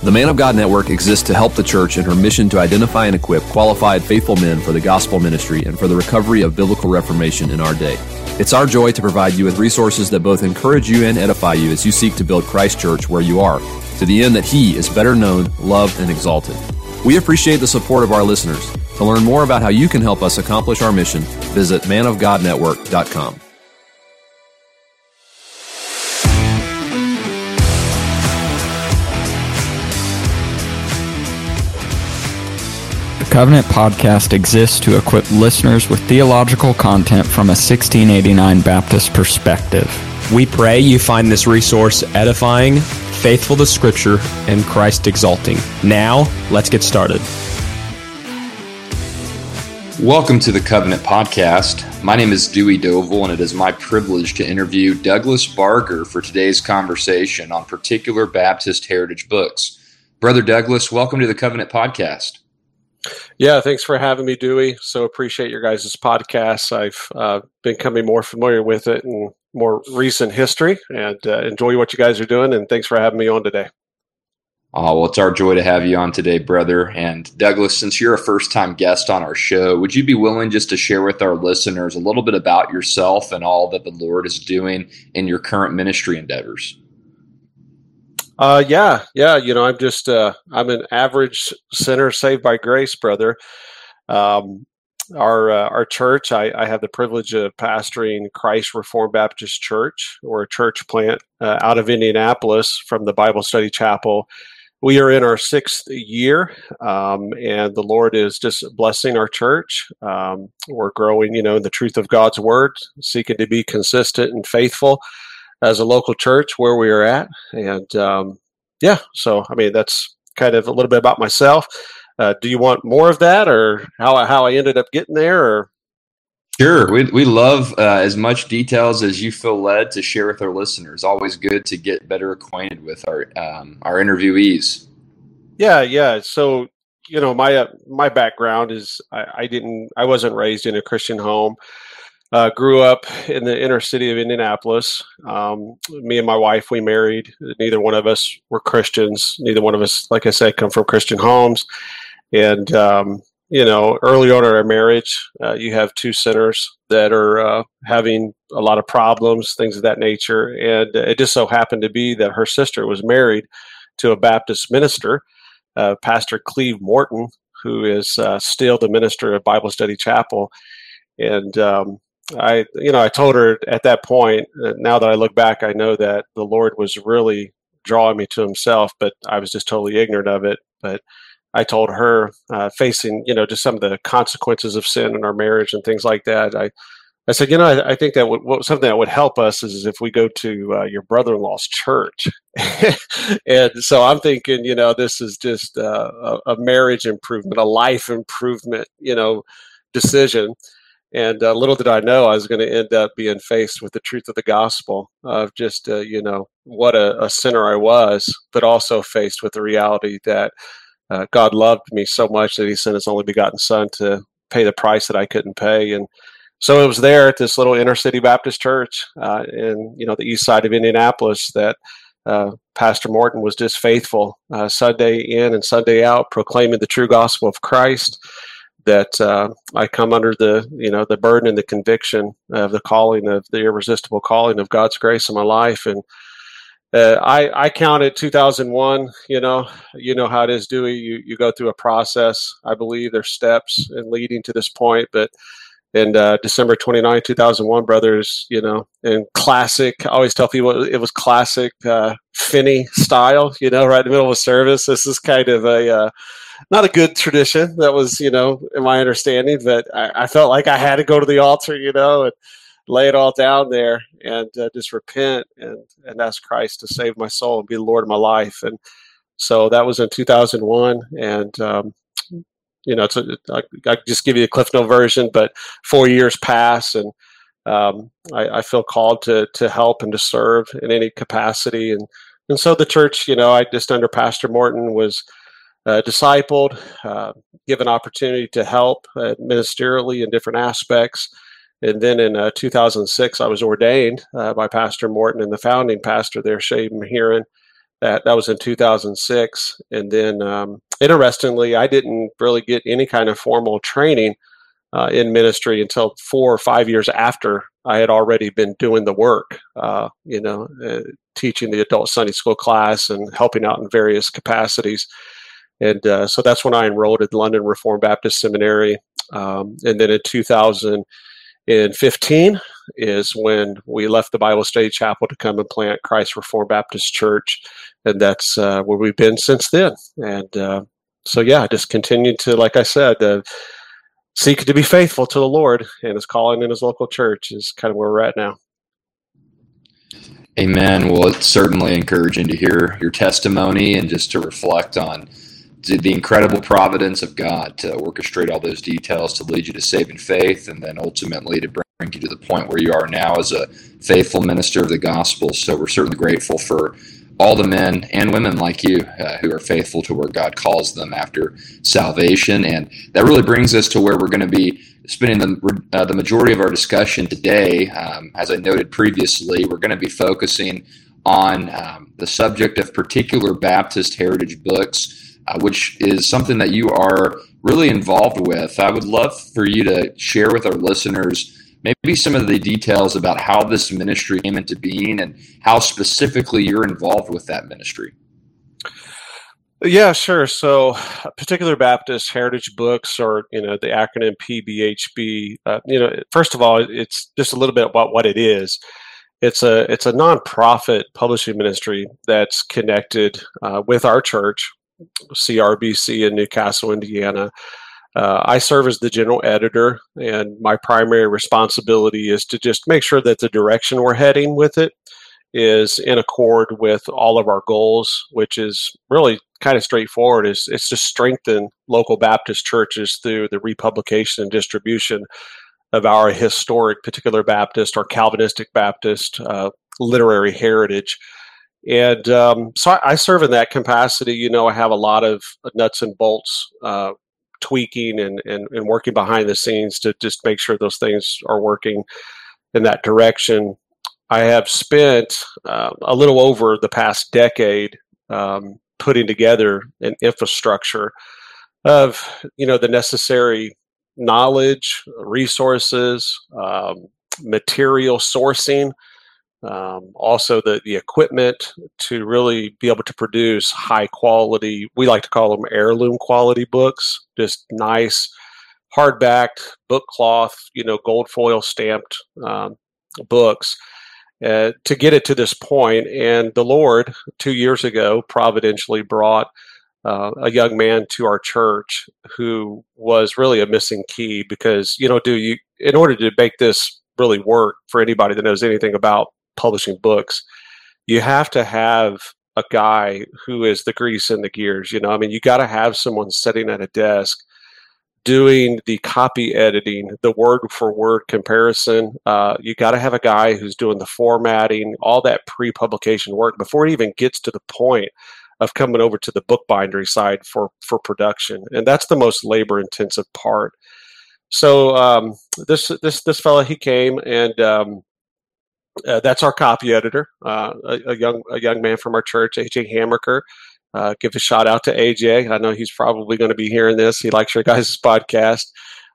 The Man of God Network exists to help the church in her mission to identify and equip qualified, faithful men for the gospel ministry and for the recovery of biblical reformation in our day. It's our joy to provide you with resources that both encourage you and edify you as you seek to build Christ Church where you are, to the end that He is better known, loved, and exalted. We appreciate the support of our listeners. To learn more about how you can help us accomplish our mission, visit manofgodnetwork.com. Covenant Podcast exists to equip listeners with theological content from a 1689 Baptist perspective. We pray you find this resource edifying, faithful to Scripture, and Christ exalting. Now, let's get started. Welcome to the Covenant Podcast. My name is Dewey Doval, and it is my privilege to interview Douglas Barger for today's conversation on particular Baptist heritage books. Brother Douglas, welcome to the Covenant Podcast. Yeah, thanks for having me, Dewey. So appreciate your guys' podcast. I've uh, been coming more familiar with it in more recent history and uh, enjoy what you guys are doing. And thanks for having me on today. Oh, well, it's our joy to have you on today, brother. And Douglas, since you're a first time guest on our show, would you be willing just to share with our listeners a little bit about yourself and all that the Lord is doing in your current ministry endeavors? Uh, yeah, yeah. You know, I'm just uh, I'm an average sinner saved by grace, brother. Um, our uh, our church, I, I, have the privilege of pastoring Christ Reformed Baptist Church, or a church plant uh, out of Indianapolis from the Bible Study Chapel. We are in our sixth year, um, and the Lord is just blessing our church. Um, we're growing, you know, in the truth of God's word, seeking to be consistent and faithful as a local church where we are at. And um, yeah, so I mean, that's kind of a little bit about myself. Uh, do you want more of that, or how how I ended up getting there, or? Sure, we we love uh, as much details as you feel led to share with our listeners. Always good to get better acquainted with our um, our interviewees. Yeah, yeah. So you know, my uh, my background is I, I didn't I wasn't raised in a Christian home. Uh, grew up in the inner city of Indianapolis. Um, me and my wife, we married. Neither one of us were Christians. Neither one of us, like I said, come from Christian homes. And, um, you know, early on in our marriage, uh, you have two sinners that are uh, having a lot of problems, things of that nature. And it just so happened to be that her sister was married to a Baptist minister, uh, Pastor Cleve Morton, who is uh, still the minister of Bible Study Chapel. And um, I, you know, I told her at that point. Uh, now that I look back, I know that the Lord was really drawing me to Himself, but I was just totally ignorant of it. But I told her, uh, facing, you know, just some of the consequences of sin in our marriage and things like that. I, I said, you know, I, I think that what, something that would help us is, is if we go to uh, your brother-in-law's church. and so I'm thinking, you know, this is just uh, a, a marriage improvement, a life improvement, you know, decision. And uh, little did I know I was going to end up being faced with the truth of the gospel of just, uh, you know, what a, a, sinner I was, but also faced with the reality that uh, God loved me so much that he sent his only begotten son to pay the price that I couldn't pay. And so it was there at this little inner city Baptist church uh, in, you know, the east side of Indianapolis that uh, Pastor Morton was just faithful uh, Sunday in and Sunday out, proclaiming the true gospel of Christ that uh, I come under the you know the burden and the conviction of the calling of the irresistible calling of God's grace in my life, and uh, I I counted 2001. You know, you know how it is, Dewey. You you go through a process. I believe there's steps in leading to this point, but in uh, December 29, 2001, brothers, you know, in classic, I always tell people it was classic uh, Finney style, you know, right in the middle of a service. This is kind of a, uh, not a good tradition. That was, you know, in my understanding, but I, I, felt like I had to go to the altar, you know, and lay it all down there and uh, just repent and, and ask Christ to save my soul and be the Lord of my life. And so that was in 2001. And, um, you know, it's a, I, I just give you a Cliff Note version, but four years pass and, um, I, I, feel called to to help and to serve in any capacity, and and so the church, you know, I just under Pastor Morton was uh, discipled, uh, given opportunity to help uh, ministerially in different aspects. And then in uh, 2006, I was ordained uh, by Pastor Morton and the founding pastor there, Shay Mahiran. That that was in 2006, and then um, interestingly, I didn't really get any kind of formal training uh, in ministry until four or five years after I had already been doing the work. You know, teaching the adult Sunday school class and helping out in various capacities. And uh, so that's when I enrolled at London Reformed Baptist Seminary. Um, and then in 2015 is when we left the Bible Study Chapel to come and plant Christ Reformed Baptist Church. And that's uh, where we've been since then. And uh, so, yeah, just continue to, like I said, uh, seek to be faithful to the Lord and his calling in his local church is kind of where we're at now. Amen. Well, it's certainly encouraging to hear your testimony and just to reflect on the incredible providence of God to orchestrate all those details to lead you to saving faith and then ultimately to bring you to the point where you are now as a faithful minister of the gospel. So we're certainly grateful for all the men and women like you uh, who are faithful to where God calls them after salvation. And that really brings us to where we're going to be spending the, uh, the majority of our discussion today. Um, as I noted previously, we're going to be focusing on um, the subject of particular Baptist heritage books, uh, which is something that you are really involved with. I would love for you to share with our listeners maybe some of the details about how this ministry came into being and how specifically you're involved with that ministry. Yeah, sure. So, particular Baptist Heritage Books, or you know, the acronym PBHB. Uh, you know, first of all, it's just a little bit about what it is. It's a it's a nonprofit publishing ministry that's connected uh, with our church, CRBC in New Castle, Indiana. Uh, I serve as the general editor, and my primary responsibility is to just make sure that the direction we're heading with it is in accord with all of our goals, which is really kind of straightforward. Is it's to strengthen local Baptist churches through the republication and distribution of our historic, particular Baptist or Calvinistic Baptist uh, literary heritage. And um, so I, I, serve in that capacity. You know, I have a lot of nuts and bolts uh, tweaking and, and, and working behind the scenes to just make sure those things are working in that direction. I have spent uh, a little over the past decade um, putting together an infrastructure of you know the necessary knowledge, resources, um, material sourcing, um, also the the equipment to really be able to produce high quality. We like to call them heirloom quality books, just nice hardbacked book cloth, you know, gold foil stamped um, books uh, to get it to this point. And the Lord, two years ago, providentially brought uh, a young man to our church who was really a missing key because, you know, do you, in order to make this really work for anybody that knows anything about publishing books, you have to have a guy who is the grease in the gears. You know, I mean, you got to have someone sitting at a desk doing the copy editing, the word for word comparison. Uh, you got to have a guy who's doing the formatting, all that pre publication work before it even gets to the point of coming over to the bookbindery side for, for production. And that's the most labor intensive part. So um, this this this fellow he came and um, uh, that's our copy editor, uh, a, a, young a young man from our church, AJ Hammerker. Uh, give a shout out to AJ. I know he's probably going to be hearing this. He likes your guys' podcast,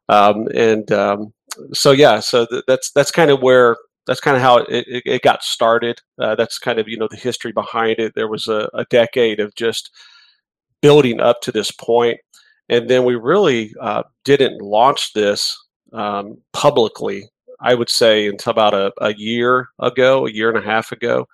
um, and um, so yeah. So th- that's that's kind of where that's kind of how it, it, it got started. Uh, that's kind of you know the history behind it. There was a, a decade of just building up to this point, and then we really uh, didn't launch this um, publicly. I would say until about a, a year ago, a year and a half ago.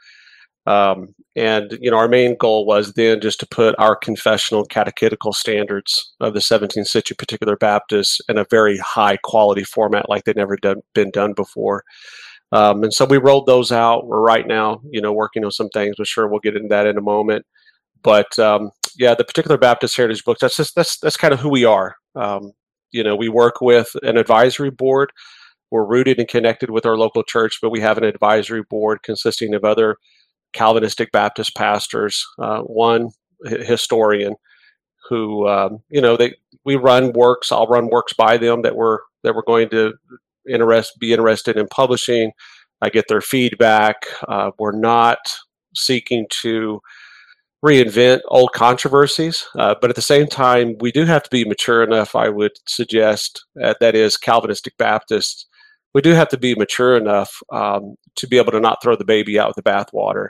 Um, and you know, our main goal was then just to put our confessional catechetical standards of the 17th century particular Baptists in a very high quality format, like they'd never done, been done before. Um, and so we rolled those out. We're right now, you know, working on some things. We're sure, we'll get into that in a moment. But um, yeah, the particular Baptist Heritage books. That's just that's that's kind of who we are. Um, you know, we work with an advisory board. We're rooted and connected with our local church, but we have an advisory board consisting of other Calvinistic Baptist pastors, uh, one historian who um, you know they we run works. I'll run works by them that we're that we're going to interest be interested in publishing. I get their feedback. Uh, we're not seeking to reinvent old controversies, uh, but at the same time, we do have to be mature enough. I would suggest uh, that is Calvinistic Baptists. We do have to be mature enough um, to be able to not throw the baby out with the bathwater.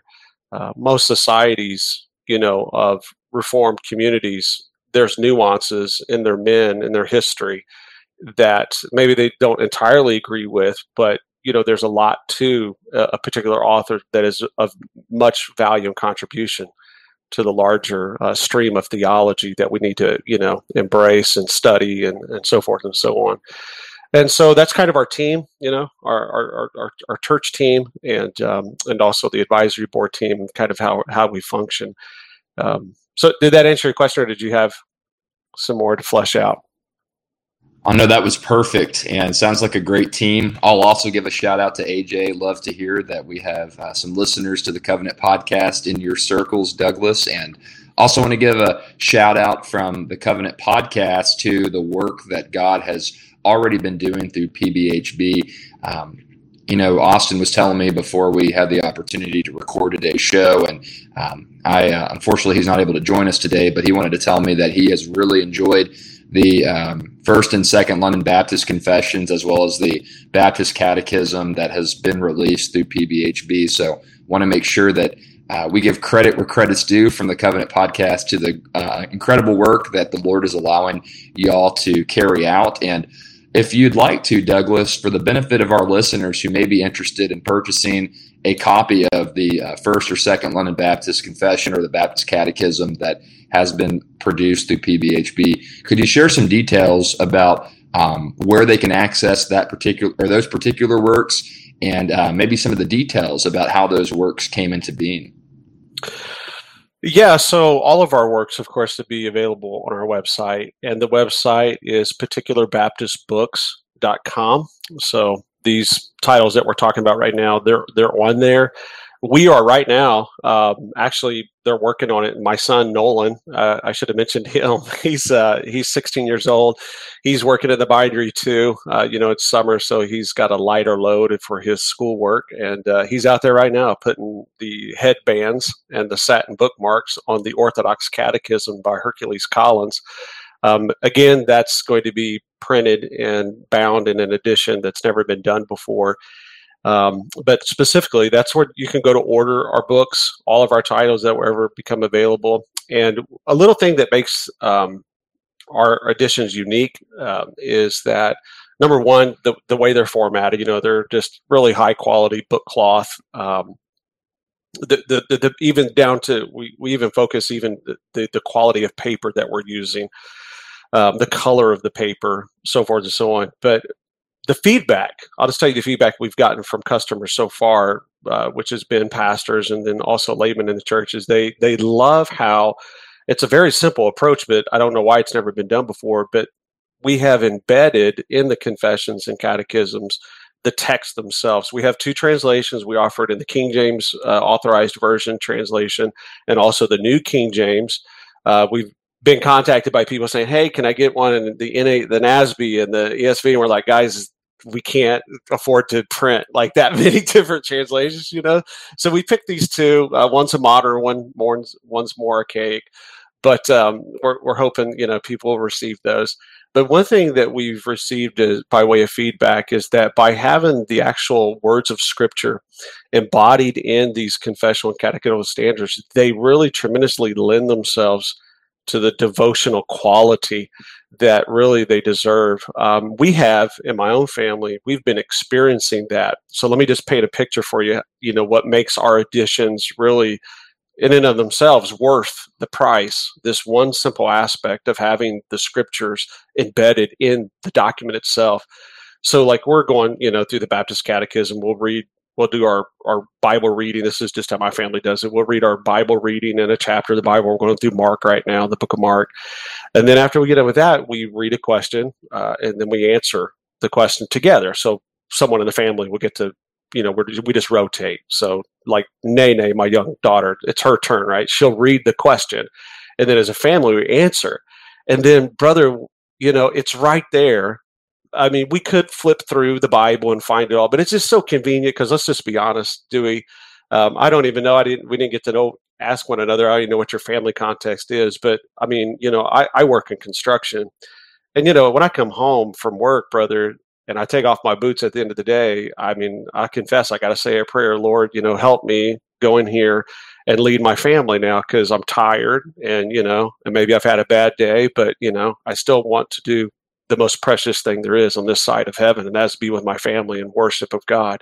Uh, most societies, you know, of reformed communities, there's nuances in their men in their history that maybe they don't entirely agree with, but you know, there's a lot to a particular author that is of much value and contribution to the larger uh, stream of theology that we need to, you know, embrace and study and, and so forth and so on. And so that's kind of our team, you know, our our, our, our church team and um, and also the advisory board team, kind of how how we function. Um, so did that answer your question, or did you have some more to flesh out? I know that was perfect and sounds like a great team. I'll also give a shout out to AJ. Love to hear that we have uh, some listeners to the Covenant podcast in your circles, Douglas. And also want to give a shout out from the Covenant podcast to the work that God has already been doing through PBHB. Um, you know, Austin was telling me before we had the opportunity to record today's show, and um, I uh, unfortunately he's not able to join us today, but he wanted to tell me that he has really enjoyed the um, first and second London Baptist confessions, as well as the Baptist Catechism that has been released through PBHB. So, want to make sure that uh, we give credit where credit's due from the Covenant podcast to the uh, incredible work that the Lord is allowing y'all to carry out. And if you'd like to, Douglas, for the benefit of our listeners who may be interested in purchasing a copy of the uh, first or second London Baptist Confession or the Baptist Catechism that has been produced through PBHB. Could you share some details about um, where they can access that particular or those particular works, and uh, maybe some of the details about how those works came into being? Yeah, so all of our works, of course, to be available on our website, and the website is particularbaptistbooks.com. So these titles that we're talking about right now, they're they're on there we are right now um, actually they're working on it. My son nolan uh, i should have mentioned him. He's uh, he's 16 years old. He's working in the bindery too. Uh, you know it's summer so he's got a lighter load for his schoolwork. And uh, he's out there right now putting the headbands and the satin bookmarks on the orthodox catechism by hercules collins. Um, again that's going to be printed and bound in an edition that's never been done before um, but specifically, that's where you can go to order our books, all of our titles that will ever become available. And a little thing that makes um, our editions unique um, is that number one, the, the way they're formatted, you know, they're just really high quality book cloth. Um, the, the, the, the, even down to we, we even focus even the, the quality of paper that we're using um, the color of the paper so forth and so on but the feedback i'll just tell you the feedback we've gotten from customers so far uh, which has been pastors and then also laymen in the churches they they love how it's a very simple approach but i don't know why it's never been done before but we have embedded in the confessions and catechisms the text themselves. We have two translations. We offer it in the king james uh, authorized version translation and also the new king james. Uh, we've been contacted by people saying, "Hey, can I get one in the NA, the NASB and the ESV?" And we're like, "Guys, we can't afford to print like that many different translations, you know. So we picked these two. Uh, one's a modern, one more, one's more archaic. But um, we're, we're hoping you know people will receive those. But one thing that we've received is, by way of feedback is that by having the actual words of Scripture embodied in these confessional and catechetical standards, they really tremendously lend themselves to the devotional quality that really they deserve. Um, we have in my own family, we've been experiencing that. So let me just paint a picture for you. You know what makes our additions really, in and of themselves, worth the price. This one simple aspect of having the scriptures embedded in the document itself. So, like we're going, you know, through the Baptist Catechism, we'll read we'll do our, our Bible reading. This is just how my family does it. We'll read our Bible reading in a chapter of the Bible. We're going through Mark right now, the book of Mark. And then after we get done with that, we read a question uh, and then we answer the question together. So someone in the family will get to, you know, we just rotate. So like Nene, my young daughter, it's her turn, right? She'll read the question. And then as a family, we answer. And then, brother, you know, it's right there I mean, we could flip through the Bible and find it all, but it's just so convenient because let's just be honest, Dewey. Um, I don't even know. I didn't. We didn't get to know ask one another. I don't even know what your family context is, but I mean, you know, I, I work in construction, and you know, when I come home from work, brother, and I take off my boots at the end of the day, I mean, I confess I got to say a prayer, Lord, you know, help me go in here and lead my family now because I'm tired and you know, and maybe I've had a bad day, but you know, I still want to do the most precious thing there is on this side of heaven, and that's be with my family and worship of God.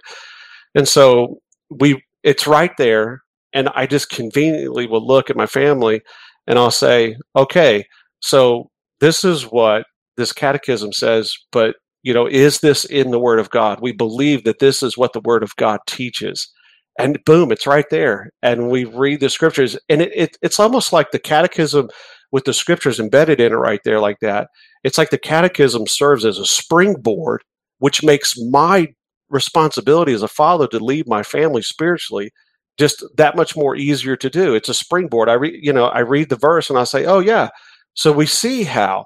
And so we, it's right there, and I just conveniently will look at my family, and I'll say, okay, so this is what this catechism says, but you know, is this in the Word of God? We believe that this is what the Word of God teaches. And boom, it's right there. And we read the scriptures, and it, it, it's almost like the catechism with the scriptures embedded in it right there, like that. It's like the catechism serves as a springboard, which makes my responsibility as a father to lead my family spiritually just that much more easier to do. It's a springboard. I read, you know, I read the verse and I say, oh yeah. So we see how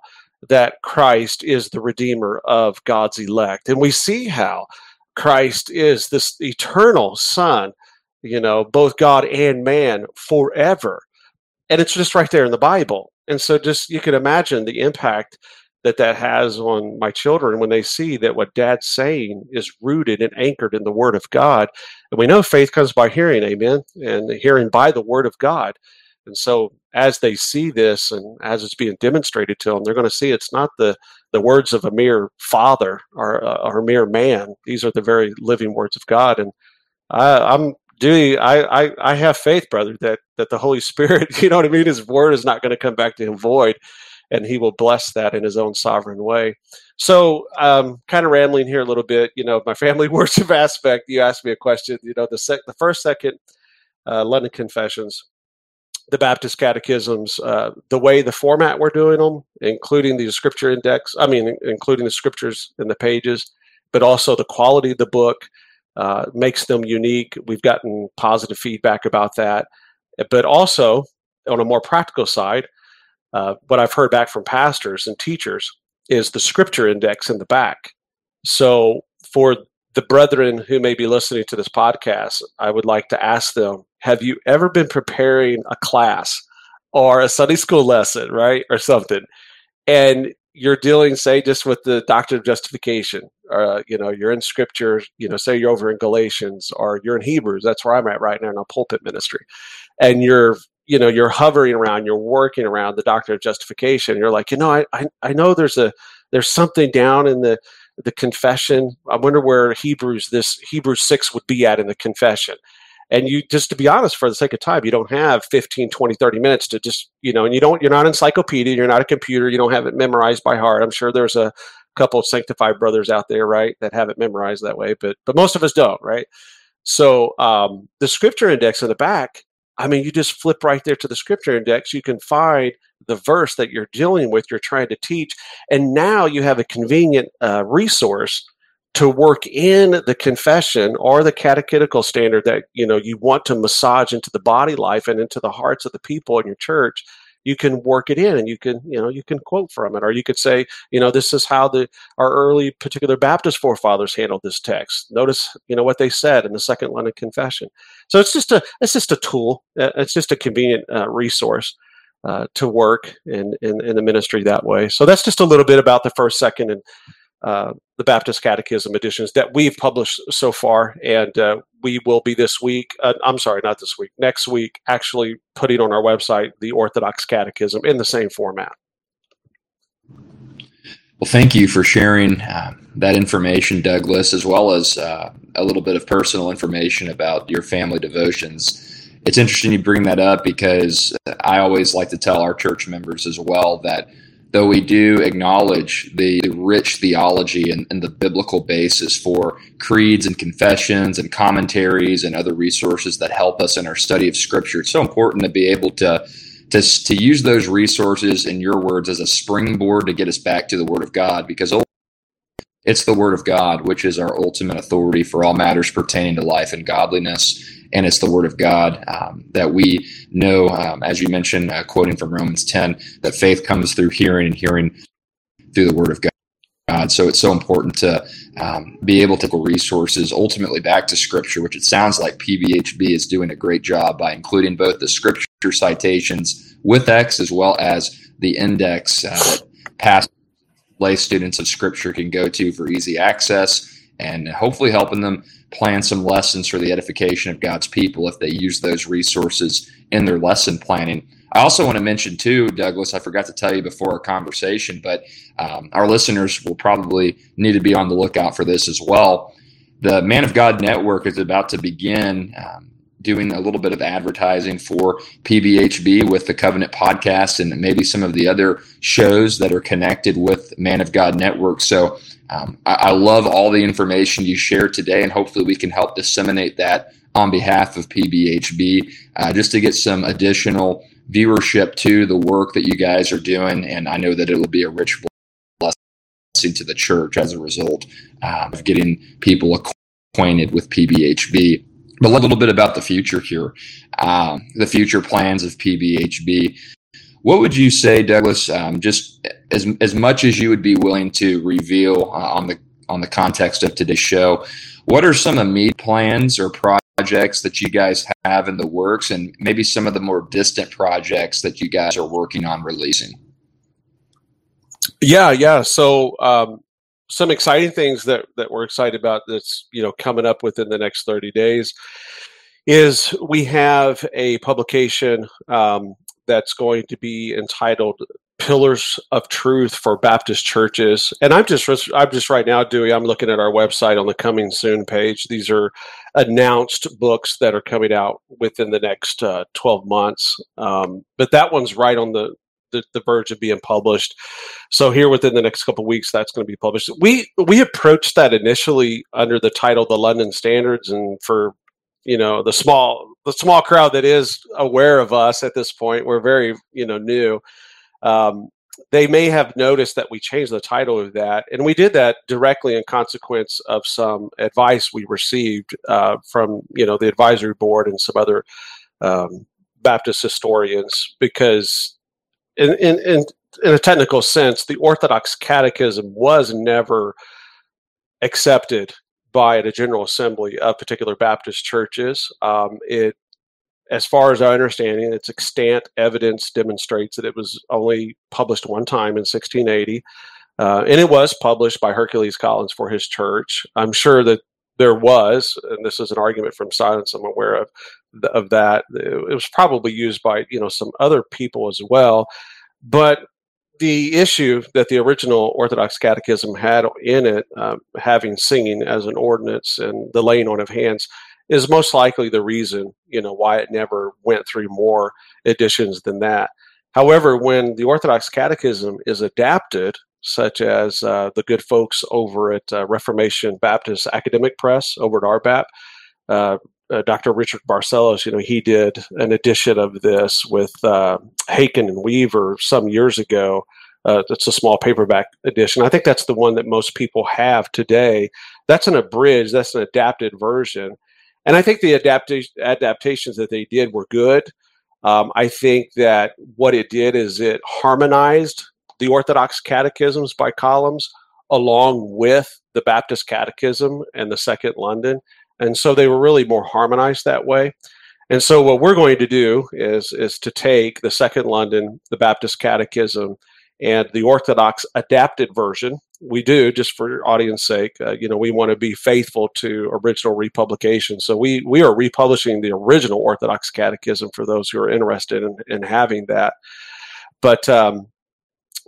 that Christ is the redeemer of God's elect, and we see how Christ is this eternal Son, you know, both God and man forever. And it's just right there in the Bible. And so just you can imagine the impact that that has on my children when they see that what dad's saying is rooted and anchored in the word of God. And we know faith comes by hearing, amen, and hearing by the word of God. And so as they see this and as it's being demonstrated to them, they're going to see it's not the, the words of a mere father or, or a mere man. These are the very living words of God. And I, am doing, I, I, I have faith, brother, that, that the Holy Spirit, you know what I mean? His word is not going to come back to him void and he will bless that in his own sovereign way. So, um, kind of rambling here a little bit, you know, my family worship aspect. You asked me a question, you know, the sec- the first, second, uh, London Confessions, the Baptist Catechisms, uh, the way the format we're doing them, including the scripture index. I mean, including the scriptures in the pages, but also the quality of the book uh, makes them unique. We've gotten positive feedback about that, but also on a more practical side uh, what I've heard back from pastors and teachers is the scripture index in the back. So for the brethren who may be listening to this podcast, I would like to ask them Have you ever been preparing a class or a Sunday school lesson, right? Or something? And you're dealing, say, just with the doctrine of justification, uh, you know, you're in scripture, you know, say you're over in Galatians or you're in Hebrews. That's where I'm at right now in a pulpit ministry. And you're you know you're hovering around you're working around the doctrine of justification you're like you know I, I i know there's a there's something down in the the confession i wonder where hebrews this hebrews 6 would be at in the confession and you just to be honest for the sake of time you don't have 15 20 30 minutes to just you know and you don't you're not encyclopedia you're not a computer you don't have it memorized by heart i'm sure there's a couple of sanctified brothers out there right that have it memorized that way but but most of us don't right so um, the scripture index in the back I mean, you just flip right there to the scripture index. You can find the verse that you're dealing with, you're trying to teach. And now you have a convenient uh, resource to work in the confession or the catechetical standard that you know you want to massage into the body life and into the hearts of the people in your church you can work it in and you can you know you can quote from it. Or you could say you know this is how the our early particular baptist forefathers handled this text. Notice you know what they said in the second London confession. So it's just a it's just a tool. Uh, it's just a convenient uh, resource uh, to work in, in in the ministry that way. So that's just a little bit about the first second and uh, the Baptist Catechism editions that we've published so far, and uh, we will be this week. Uh, I'm sorry, not this week. Next week, actually putting on our website the Orthodox Catechism in the same format. Well, thank you for sharing uh, that information, Douglas, as well as uh, a little bit of personal information about your family devotions. It's interesting you bring that up because I always like to tell our church members as well that though we do acknowledge the rich theology and, and, the biblical basis for creeds and confessions and commentaries and other resources that help us in our study of scripture it's so important to be able to to, to use those resources in your words as a springboard to get us back to the word of god because it's the word of god which is our ultimate authority for all matters pertaining to life and godliness and it's the Word of God um, that we know, um, as you mentioned, uh, quoting from Romans 10, that faith comes through hearing and hearing through the Word of God. So it's so important to um, be able to go resources ultimately back to Scripture, which it sounds like PBHB is doing a great job by including both the Scripture citations with X as well as the index uh, that past lay students of Scripture can go to for easy access and hopefully helping them plan some lessons for the edification of God's people if they use those resources in their lesson planning. I also want to mention too, Douglas. I forgot to tell you before our conversation, but um, our listeners will probably need to be on the lookout for this as well. The Man of God Network is about to begin um, doing a little bit of advertising for PBHB with the Covenant podcast and maybe some of the other shows that are connected with Man of God Network. So um, I, I, love all the information you shared today, and hopefully we can help disseminate that on behalf of PBHB uh, just to get some additional viewership to the work that you guys are doing. And I know that it will be a rich blessing to the church as a result um, of getting people acquainted with PBHB. But a little bit about the future here, um, the future plans of PBHB. What would you say, Douglas? Um, just as as much as you would be willing to reveal uh, on the on the context of today's show, what are some immediate plans or projects that you guys have in the works, and maybe some of the more distant projects that you guys are working on releasing? Yeah, yeah. So um, some exciting things that that we're excited about that's you know coming up within the next 30 days is we have a publication um, that's going to be entitled pillars of truth for baptist churches. And i'm just i'm just right now doing i'm looking at our website on the coming soon page. These are announced books that are coming out within the next uh, 12 months. Um, but that one's right on the the, the verge of being published. So here within the next couple weeks, that's going to be published. We we approached that initially under the title "The London Standards," and for you know the small the small crowd that is aware of us at this point, we're very you know new. Um, they may have noticed that we changed the title of that, and we did that directly in consequence of some advice we received uh, from you know the advisory board and some other um, Baptist historians because in, in, in, in a technical sense, the Orthodox Catechism was never accepted by the General Assembly of particular Baptist churches. Um, it, as far as I understand it, its extant evidence demonstrates that it was only published one time in 1680. Uh, and it was published by Hercules Collins for his church. I'm sure that there was, and this is an argument from silence I'm aware of, of that. It was probably used by you know some other people as well, but the issue that the original Orthodox Catechism had in it, um, having singing as an ordinance and the laying on of hands, is most likely the reason you know why it never went through more editions than that. However, when the Orthodox Catechism is adapted, such as uh, the good folks over at uh, Reformation Baptist Academic Press over at RBAP, uh, uh, Dr. Richard Barcellos, you know, he did an edition of this with uh, Haykin and Weaver some years ago. Uh, it's a small paperback edition. I think that's the one that most people have today. That's an abridged, that's an adapted version. And I think the adapta- adaptations that they did were good. Um, I think that what it did is it harmonized the Orthodox catechisms by Collins along with the Baptist Catechism and the Second London. And so they were really more harmonized that way. And so what we're going to do is is to take the Second London, the Baptist Catechism, and the Orthodox adapted version. We do just for audience sake. Uh, you know, we want to be faithful to original republication. So we we are republishing the original Orthodox Catechism for those who are interested in, in having that. But um,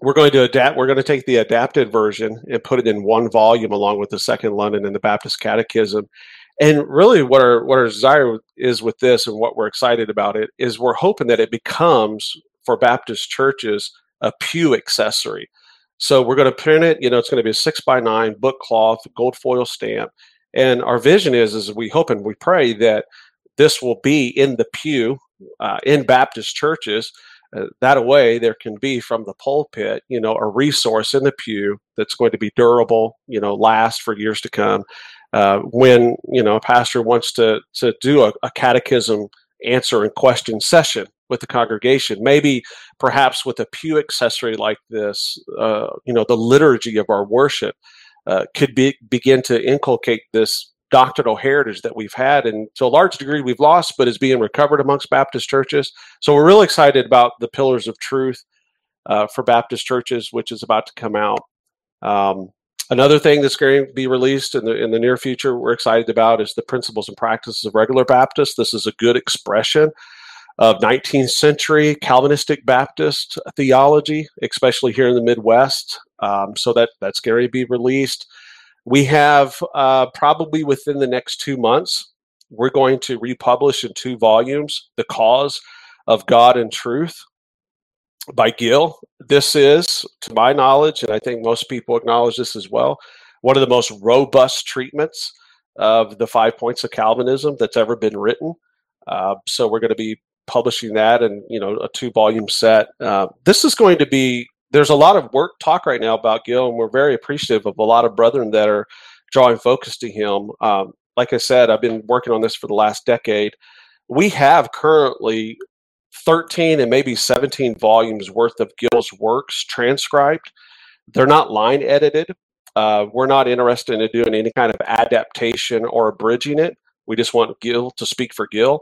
we're going to adapt. We're going to take the adapted version and put it in one volume along with the Second London and the Baptist Catechism. And really, what our what our desire is with this, and what we're excited about it, is we're hoping that it becomes for Baptist churches a pew accessory. So we're going to print it. You know, it's going to be a six by nine book cloth, gold foil stamp, and our vision is, is we hope and we pray that this will be in the pew uh, in Baptist churches uh, that way there can be from the pulpit you know a resource in the pew that's going to be durable you know last for years to come. Uh, when you know a pastor wants to to do a, a catechism answer and question session with the congregation maybe perhaps with a pew accessory like this uh, you know the liturgy of our worship uh, could be begin to inculcate this doctrinal heritage that we've had, and to a large degree we've lost, but is being recovered amongst Baptist churches. So we're really excited about the Pillars of Truth uh, for Baptist churches, which is about to come out. Um, another thing that's going to be released in the in the near future, we're excited about, is the Principles and Practices of Regular Baptists. This is a good expression of 19th century Calvinistic Baptist theology, especially here in the Midwest. Um, so that that's going to be released. We have uh, probably within the next two months, we're going to republish in two volumes The Cause of God and Truth by Gill. This is, to my knowledge, and I think most people acknowledge this as well, one of the most robust treatments of the five points of Calvinism that's ever been written. Uh, so we're going to be publishing that and you know a two volume set. Uh, this is going to be there's a lot of work talk right now about Gill, and we're very appreciative of a lot of brethren that are drawing focus to him. Um, like I said, I've been working on this for the last decade. We have currently 13 and maybe 17 volumes worth of Gill's works transcribed. They're not line edited. Uh, we're not interested in doing any kind of adaptation or abridging it. We just want Gill to speak for Gill.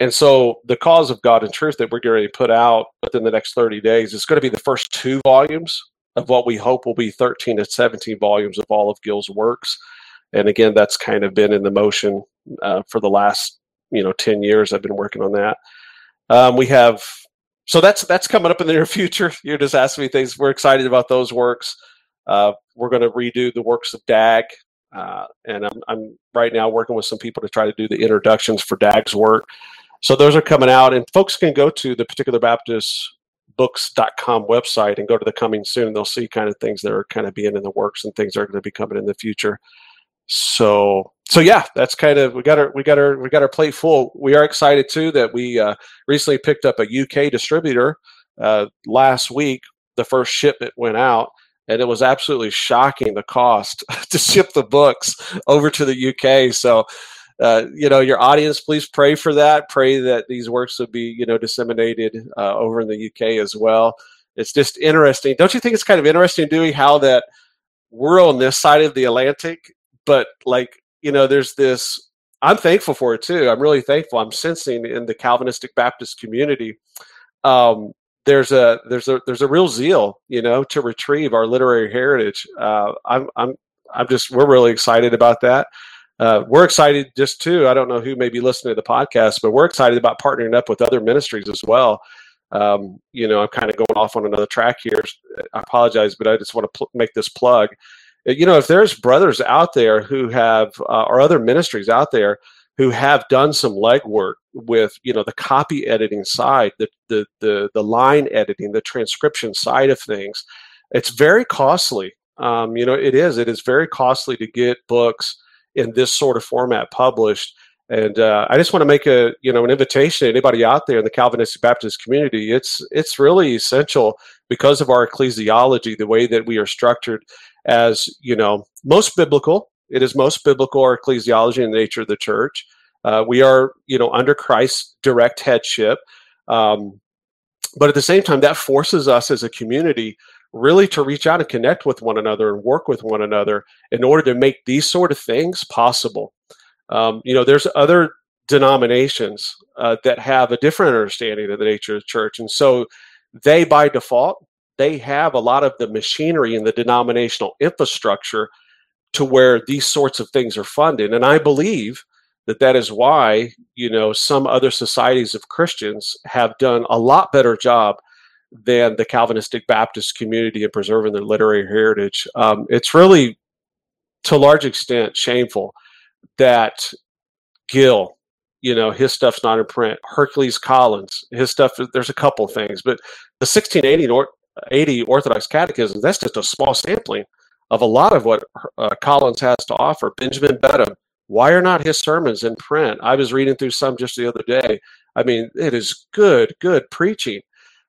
And so the cause of God and truth that we're going to put out within the next 30 days is going to be the first two volumes of what we hope will be 13 to 17 volumes of all of Gill's works. And again, that's kind of been in the motion uh, for the last, you know, 10 years. I've been working on that. Um, we have, so that's that's coming up in the near future. You're just asking me things. We're excited about those works. Uh, we're going to redo the works of Dagg, uh, and I'm, I'm right now working with some people to try to do the introductions for Dagg's work. So those are coming out, and folks can go to the particular Baptist books.com website and go to the coming soon. They'll see kind of things that are kind of being in the works and things that are going to be coming in the future. So so yeah, that's kind of we got our we got our we got our plate full. We are excited too that we uh, recently picked up a UK distributor uh, last week. The first shipment went out, and it was absolutely shocking the cost to ship the books over to the UK. So uh, you know, your audience, please pray for that. Pray that these works would be, you know, disseminated uh, over in the UK as well. It's just interesting. Don't you think it's kind of interesting, Dewey, how that we're on this side of the Atlantic, but like, you know, there's this. I'm thankful for it too. I'm really thankful. I'm sensing in the Calvinistic Baptist community, um, there's a there's a there's a real zeal, you know, to retrieve our literary heritage. Uh, I'm I'm I'm just we're really excited about that uh, we're excited just too. I don't know who may be listening to the podcast, but we're excited about partnering up with other ministries as well. Um, you know, I'm kind of going off on another track here. I apologize, but I just want to pl- make this plug. Uh, you know, if there's brothers out there who have, uh, or other ministries out there who have done some legwork with, you know, the copy editing side, the the the, the line editing, the transcription side of things, it's very costly. Um, you know, it is. It is very costly to get books in this sort of format published. And uh, I just want to make a you know an invitation to anybody out there in the Calvinistic Baptist community. It's it's really essential because of our ecclesiology, the way that we are structured as you know most biblical. It is most biblical our ecclesiology and the nature of the church. Uh, we are you know under Christ's direct headship, um, but at the same time that forces us as a community really to reach out and connect with one another and work with one another in order to make these sort of things possible. Um, you know, there's other denominations uh, that have a different understanding of the nature of the church, and so they, by default, they have a lot of the machinery and the denominational infrastructure to where these sorts of things are funded. And I believe that that is why you know some other societies of Christians have done a lot better job than the Calvinistic Baptist community in preserving their literary heritage. Um, it's really, to a large extent, shameful that Gill, you know, his stuff's not in print. Hercules Collins, his stuff, there's a couple things, but the 1680 or, 80 Orthodox Catechism, that's just a small sampling of a lot of what uh, Collins has to offer. Benjamin Beddome, why are not his sermons in print? I was reading through some just the other day. I mean, it is good, good preaching.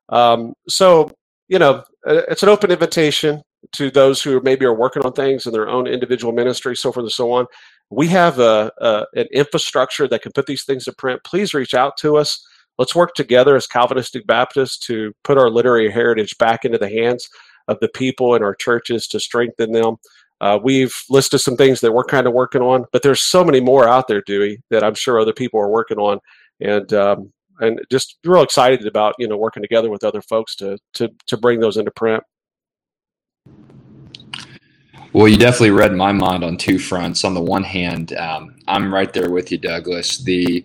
Um, so, you know, uh, it's an open invitation to those who maybe are working on things in their own individual ministry, so forth and so on. We have a, a, an infrastructure that can put these things to print. Please reach out to us. Let's work together as Calvinistic Baptists to put our literary heritage back into the hands of the people in our churches to strengthen them. Uh, we've listed some things that we're kind of working on, but there's so many more out there, Dewey, that I'm sure other people are working on, and um, and just real excited about you know working together with other folks to to to bring those into print. Well, you definitely read my mind on two fronts. On the one hand, um, I'm right there with you, Douglas. The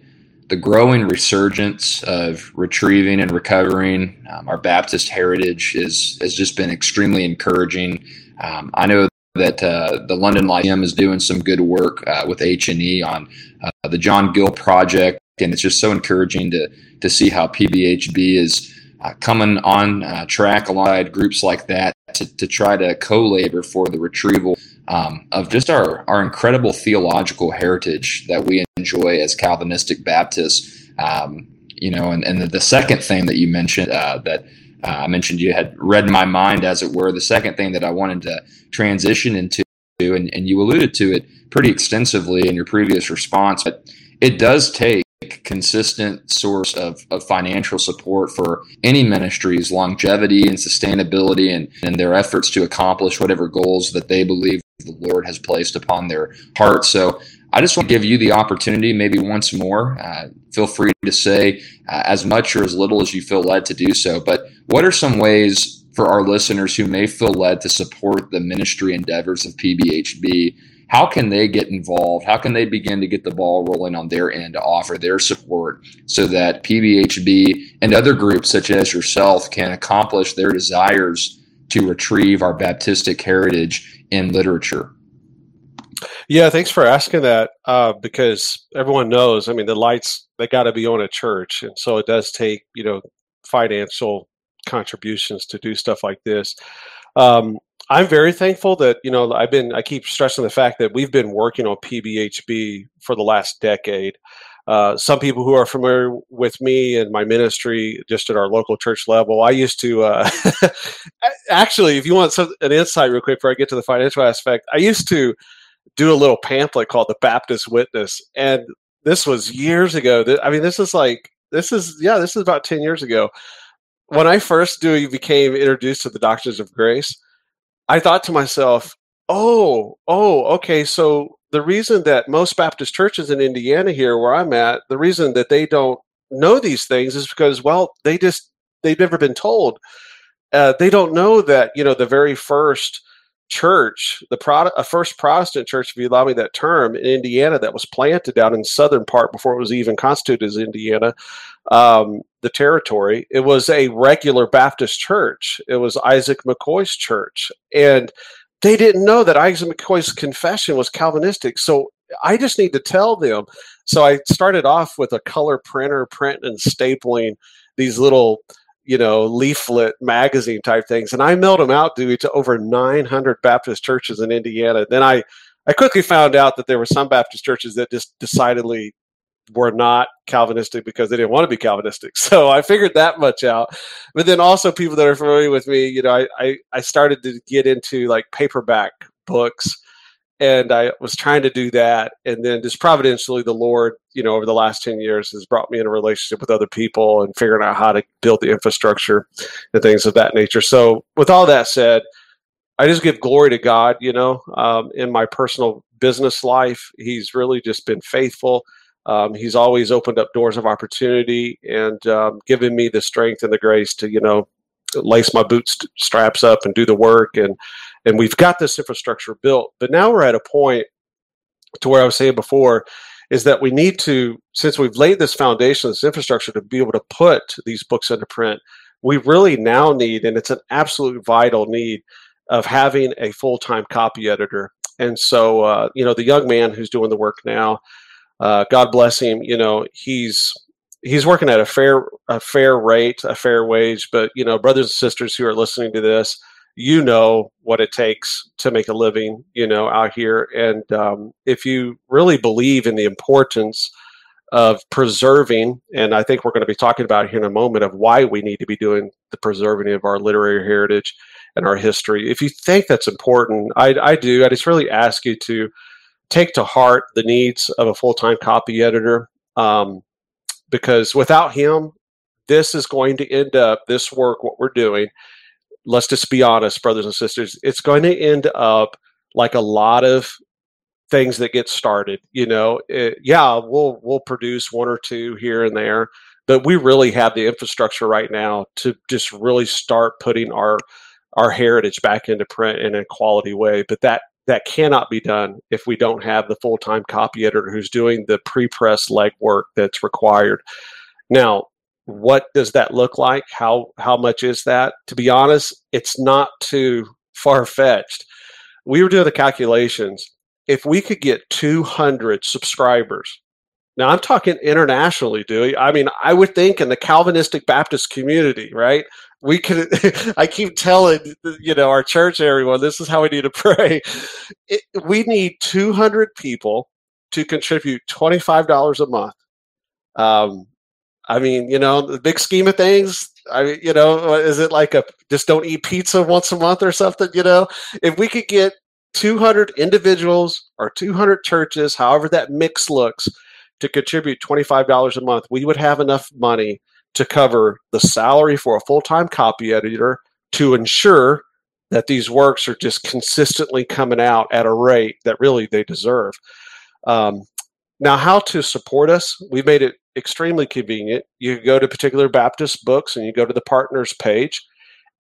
the growing resurgence of retrieving and recovering um, our Baptist heritage is has just been extremely encouraging. Um, I know that uh, the London Lyceum is doing some good work uh, with H and E on uh, the John Gill project, and it's just so encouraging to to see how PBHB is uh, coming on uh, track alongside groups like that to, to try to co-labor for the retrieval um, of just our, our incredible theological heritage that we enjoy as Calvinistic Baptists. Um, you know, and, and the, the, second thing that you mentioned uh, that uh, I mentioned you had read my mind, as it were. The second thing that I wanted to transition into, and, and you alluded to it pretty extensively in your previous response, but it does take consistent source of, of financial support for any ministry's longevity and sustainability and, and their efforts to accomplish whatever goals that they believe the Lord has placed upon their heart. So I just want to give you the opportunity, maybe once more. Uh, feel free to say uh, as much or as little as you feel led to do so. But what are some ways for our listeners who may feel led to support the ministry endeavors of PBHB how can they get involved? How can they begin to get the ball rolling on their end to offer their support so that PBHB and other groups such as yourself can accomplish their desires to retrieve our Baptistic heritage in literature? Yeah, thanks for asking that uh, because everyone knows. I mean, the lights they got to be on a church, and so it does take you know financial contributions to do stuff like this. Um, I'm very thankful that you know I've been I keep stressing the fact that we've been working on PBHB for the last decade. Uh, some people who are familiar with me and my ministry, just at our local church level, I used to uh, actually, if you want some, an insight, real quick, before I get to the financial aspect, I used to do a little pamphlet called the Baptist Witness, and this was years ago. I mean, this is like this is yeah, this is about ten years ago. When I first do became introduced to the Doctrines of Grace, I thought to myself, oh, oh, okay. So the reason that most Baptist churches in Indiana here, where I'm at, the reason that they don't know these things is because, well, they just they've never been told. Uh, they don't know that you know the very first church, the Pro- a first Protestant church, if you allow me that term, in Indiana that was planted down in the southern part before it was even constituted as Indiana, um, the territory. It was a regular Baptist church. It was Isaac McCoy's church, and they didn't know that Isaac McCoy's confession was Calvinistic. So I just need to tell them. So I started off with a color printer, print and stapling these little you know, leaflet magazine type things. And I mailed them out to, to over 900 Baptist churches in Indiana. Then I, I quickly found out that there were some Baptist churches that just decidedly were not Calvinistic because they didn't want to be Calvinistic. So I figured that much out. But then also people that are familiar with me, you know, I, I, I started to get into like paperback books and I was trying to do that. And then just providentially, the Lord, you know, over the last 10 years has brought me in a relationship with other people and figuring out how to build the infrastructure and things of that nature. So, with all that said, I just give glory to God, you know, um, in my personal business life. He's really just been faithful. Um, he's always opened up doors of opportunity and um, given me the strength and the grace to, you know, lace my boots straps up and do the work and and we've got this infrastructure built. But now we're at a point to where I was saying before is that we need to, since we've laid this foundation, this infrastructure to be able to put these books into print, we really now need, and it's an absolute vital need, of having a full time copy editor. And so, uh, you know, the young man who's doing the work now, uh, God bless him, you know, he's he's working at a fair a fair rate, a fair wage. But you know, brothers and sisters who are listening to this, you know what it takes to make a living, you know, out here. And um, if you really believe in the importance of preserving, and I think we're going to be talking about here in a moment of why we need to be doing the preserving of our literary heritage and our history. If you think that's important, I, I do. I just really ask you to take to heart the needs of a full time copy editor. Um, because without him, this is going to end up, this work, what we're doing, let's just be honest, brothers and sisters, it's going to end up like a lot of things that get started. You know, it, yeah, we'll we'll produce one or two here and there, but we really have the infrastructure right now to just really start putting our our heritage back into print in a quality way. But that that cannot be done if we don't have the full time copy editor who's doing the pre press legwork that's required. Now, what does that look like? How how much is that? To be honest, it's not too far fetched. We were doing the calculations. If we could get 200 subscribers now I'm talking internationally, Dewey. I mean, I would think in the Calvinistic Baptist community, right? We could. I keep telling you know our church everyone this is how we need to pray. It, we need 200 people to contribute $25 a month. Um, I mean, you know, the big scheme of things. I mean, you know, is it like a just don't eat pizza once a month or something? You know, if we could get 200 individuals or 200 churches, however that mix looks, to contribute $25 a month, we would have enough money to cover the salary for a full time copy editor to ensure that these works are just consistently coming out at a rate that really they deserve. Um, now, how to support us? We've made it extremely convenient. You go to particular Baptist books and you go to the partners page.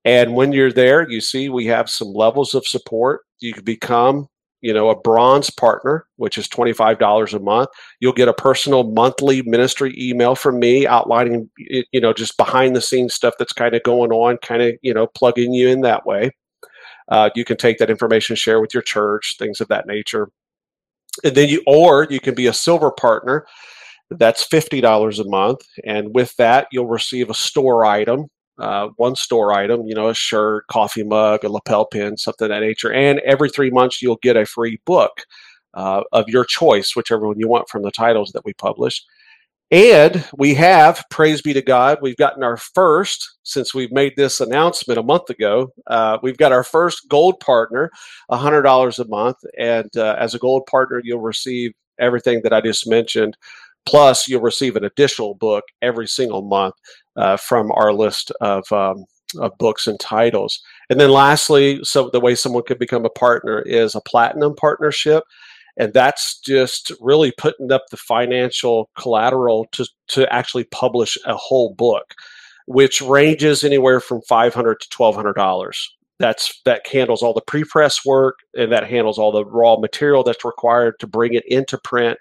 And when you're there, you see we have some levels of support. You can become you know a bronze partner which is $25 a month you'll get a personal monthly ministry email from me outlining you know just behind the scenes stuff that's kind of going on kind of you know plugging you in that way. Uh, you can take that information share with your church things of that nature. And then you or you can be a silver partner that's $50 a month and with that you'll receive a store item uh, one store item, you know, a shirt, coffee mug, a lapel pin, something of that nature. And every three months, you'll get a free book uh, of your choice, whichever one you want from the titles that we publish. And we have, praise be to God, we've gotten our first, since we've made this announcement a month ago, uh, we've got our first gold partner, $100 a month. And uh, as a gold partner, you'll receive everything that I just mentioned. Plus, you'll receive an additional book every single month uh, from our list of, um, of books and titles. And then lastly, so the way someone could become a partner is a platinum partnership. And that's just really putting up the financial collateral to, to actually publish a whole book, which ranges anywhere from $500 to $1,200 that's that handles all the pre-press work and that handles all the raw material that's required to bring it into print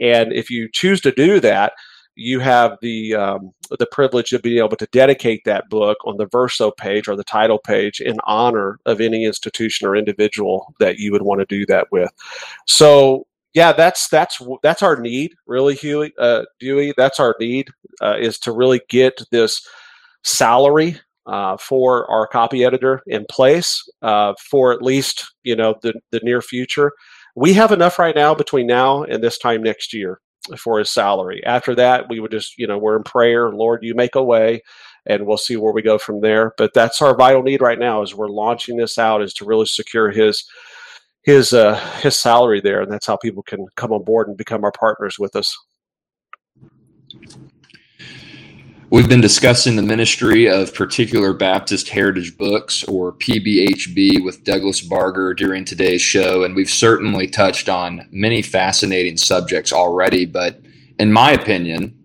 and if you choose to do that you have the um, the privilege of being able to dedicate that book on the verso page or the title page in honor of any institution or individual that you would want to do that with. So yeah, that's that's that's our need, really, Huey, uh, Dewey. That's our need uh, is to really get this salary uh, for our copy editor in place uh, for at least you know the the near future. We have enough right now between now and this time next year for his salary. After that, we would just, you know, we're in prayer, Lord, you make a way, and we'll see where we go from there. But that's our vital need right now as we're launching this out is to really secure his his uh his salary there, and that's how people can come on board and become our partners with us. We've been discussing the ministry of particular Baptist heritage books, or PBHB, with Douglas Barger during today's show, and we've certainly touched on many fascinating subjects already. But in my opinion,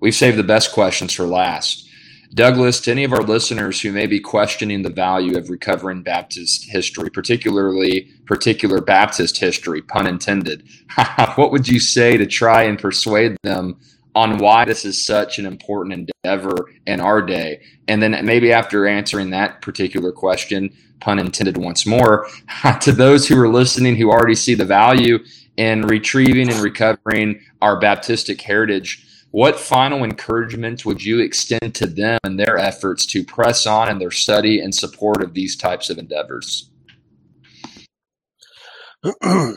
we've saved the best questions for last. Douglas, to any of our listeners who may be questioning the value of recovering Baptist history, particularly particular Baptist history, pun intended, what would you say to try and persuade them on why this is such an important endeavor in our day. And then maybe after answering that particular question, pun intended once more, to those who are listening who already see the value in retrieving and recovering our Baptistic heritage, what final encouragement would you extend to them in their efforts to press on in their study and support of these types of endeavors?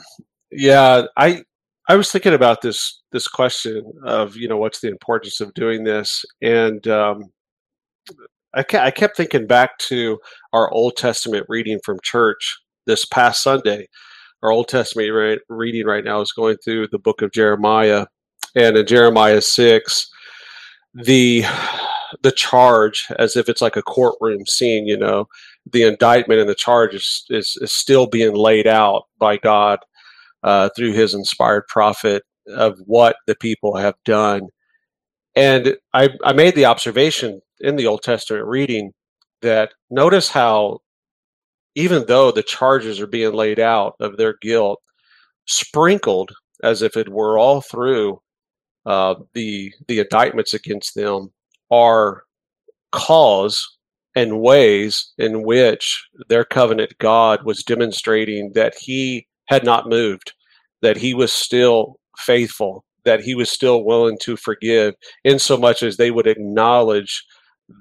yeah, I I was thinking about this this question of you know what's the importance of doing this, and um, I, ke- I kept thinking back to our Old Testament reading from church this past Sunday. Our Old Testament re- reading right now is going through the book of Jeremiah, and in Jeremiah six, the the charge as if it's like a courtroom scene, you know, the indictment and the charge is, is, is still being laid out by God uh, through his inspired prophet of what the people have done. And I, I made the observation in the Old Testament reading that notice how, even though the charges are being laid out of their guilt, sprinkled as if it were all through uh, the the indictments against them are cause and ways in which their covenant God was demonstrating that He had not moved, that He was still faithful, that He was still willing to forgive, in so much as they would acknowledge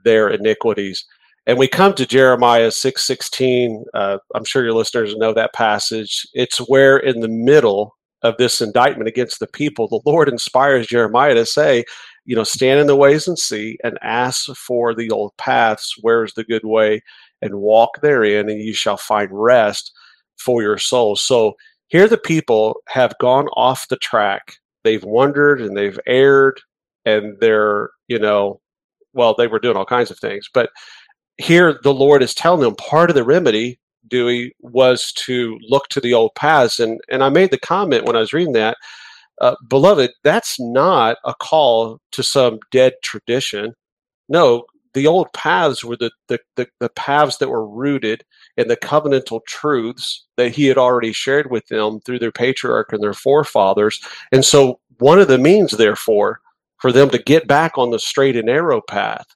their iniquities. And we come to Jeremiah six sixteen. Uh, I'm sure your listeners know that passage. It's where in the middle of this indictment against the people, the Lord inspires Jeremiah to say, you know, stand in the ways and see, and ask for the old paths. Where's the good way? And walk therein, and you shall find rest for your souls. So here the people have gone off the track. They've wandered and they've erred, and they're, you know, well, they were doing all kinds of things. But here the Lord is telling them part of the remedy, Dewey, was to look to the old paths. And and I made the comment when I was reading that, uh, beloved, that's not a call to some dead tradition. No, the old paths were the, the, the, the, paths that were rooted in the covenantal truths that he had already shared with them through their patriarch and their forefathers. And so, one of the means, therefore, for them to get back on the straight and narrow path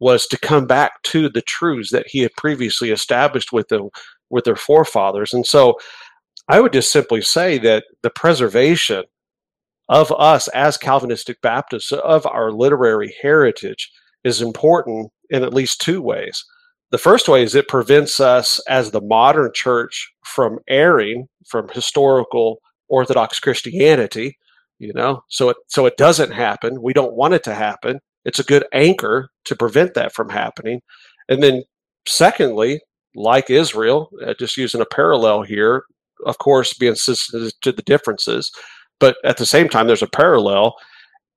was to come back to the truths that he had previously established with them with their forefathers. And so, I would just simply say that the preservation of us as Calvinistic Baptists, of our literary heritage, is important in at least two ways. The first way is it prevents us as the modern church from erring from historical Orthodox Christianity, you know, so it so it doesn't happen. We don't want it to happen. It's a good anchor to prevent that from happening. And then secondly, like Israel, uh, just using a parallel here, of course, being sensitive to the differences, but at the same time, there's a parallel.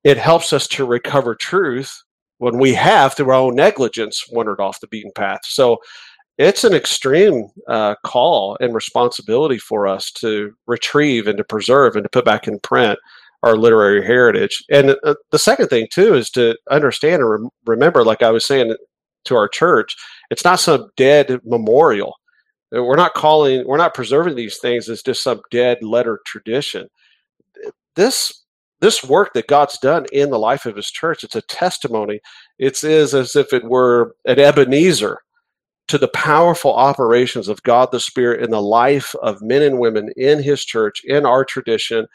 It helps us to recover truth when we have, through our own negligence, wandered off the beaten path. So it's an extreme uh, call and responsibility for us to retrieve and to preserve and to put back in print our literary heritage. And uh, the second thing, too, is to understand and re- remember, like I was saying to our church, it's not some dead memorial. We're not calling, we're not preserving these things as just some dead letter tradition. This this work that God's done in the life of his church, it's a testimony. It is as if it were an Ebenezer to the powerful operations of God the Spirit in the life of men and women in his church, in our tradition,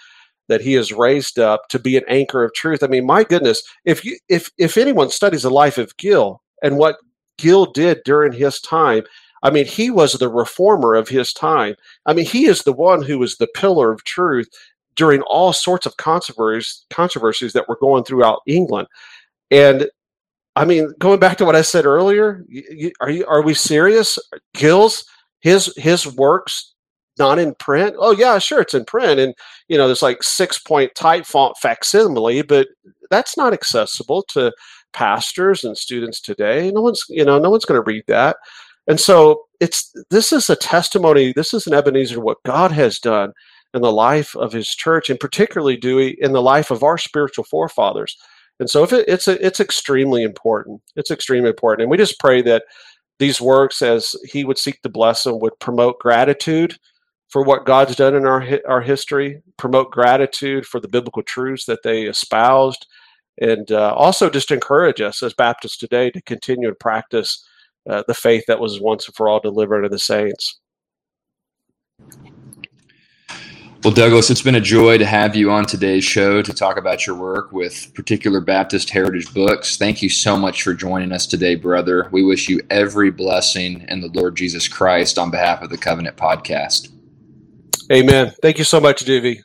that he has raised up to be an anchor of truth. I mean, my goodness, if you if if anyone studies the life of Gill and what Gill did during his time, I mean, he was the reformer of his time. I mean, he is the one who was the pillar of truth during all sorts of controversies controversies that were going throughout England. And I mean, going back to what I said earlier, are you are we serious? Gill's his his works not in print? Oh yeah, sure, it's in print, and you know, there's like six point type font facsimile, but that's not accessible to pastors and students today. No one's you know, no one's going to read that, and so it's this is a testimony. This is an Ebenezer what God has done in the life of his church, and particularly Dewey in the life of our spiritual forefathers. And so, it, it's a, it's extremely important. It's extremely important, and we just pray that these works, as he would seek to bless them, would promote gratitude for what God's done in our our history, promote gratitude for the biblical truths that they espoused, and uh, also just encourage us as Baptists today to continue to practice uh, the faith that was once and for all delivered to the saints. Well, Douglas, it's been a joy to have you on today's show to talk about your work with particular Baptist Heritage Books. Thank you so much for joining us today, brother. We wish you every blessing in the Lord Jesus Christ on behalf of the Covenant Podcast. Amen. Thank you so much, Dewey.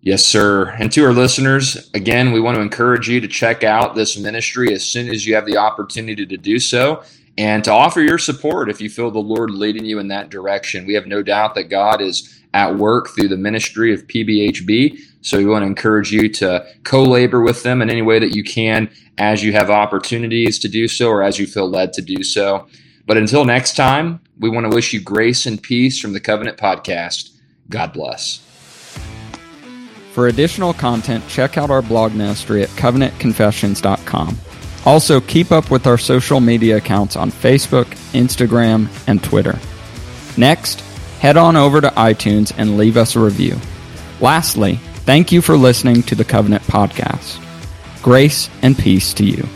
Yes, sir. And to our listeners, again, we want to encourage you to check out this ministry as soon as you have the opportunity to do so and to offer your support if you feel the Lord leading you in that direction. We have no doubt that God is at work through the ministry of PBHB. So we want to encourage you to co labor with them in any way that you can as you have opportunities to do so or as you feel led to do so. But until next time, we want to wish you grace and peace from the Covenant Podcast. God bless. For additional content, check out our blog ministry at covenantconfessions.com. Also, keep up with our social media accounts on Facebook, Instagram, and Twitter. Next, head on over to iTunes and leave us a review. Lastly, thank you for listening to the Covenant Podcast. Grace and peace to you.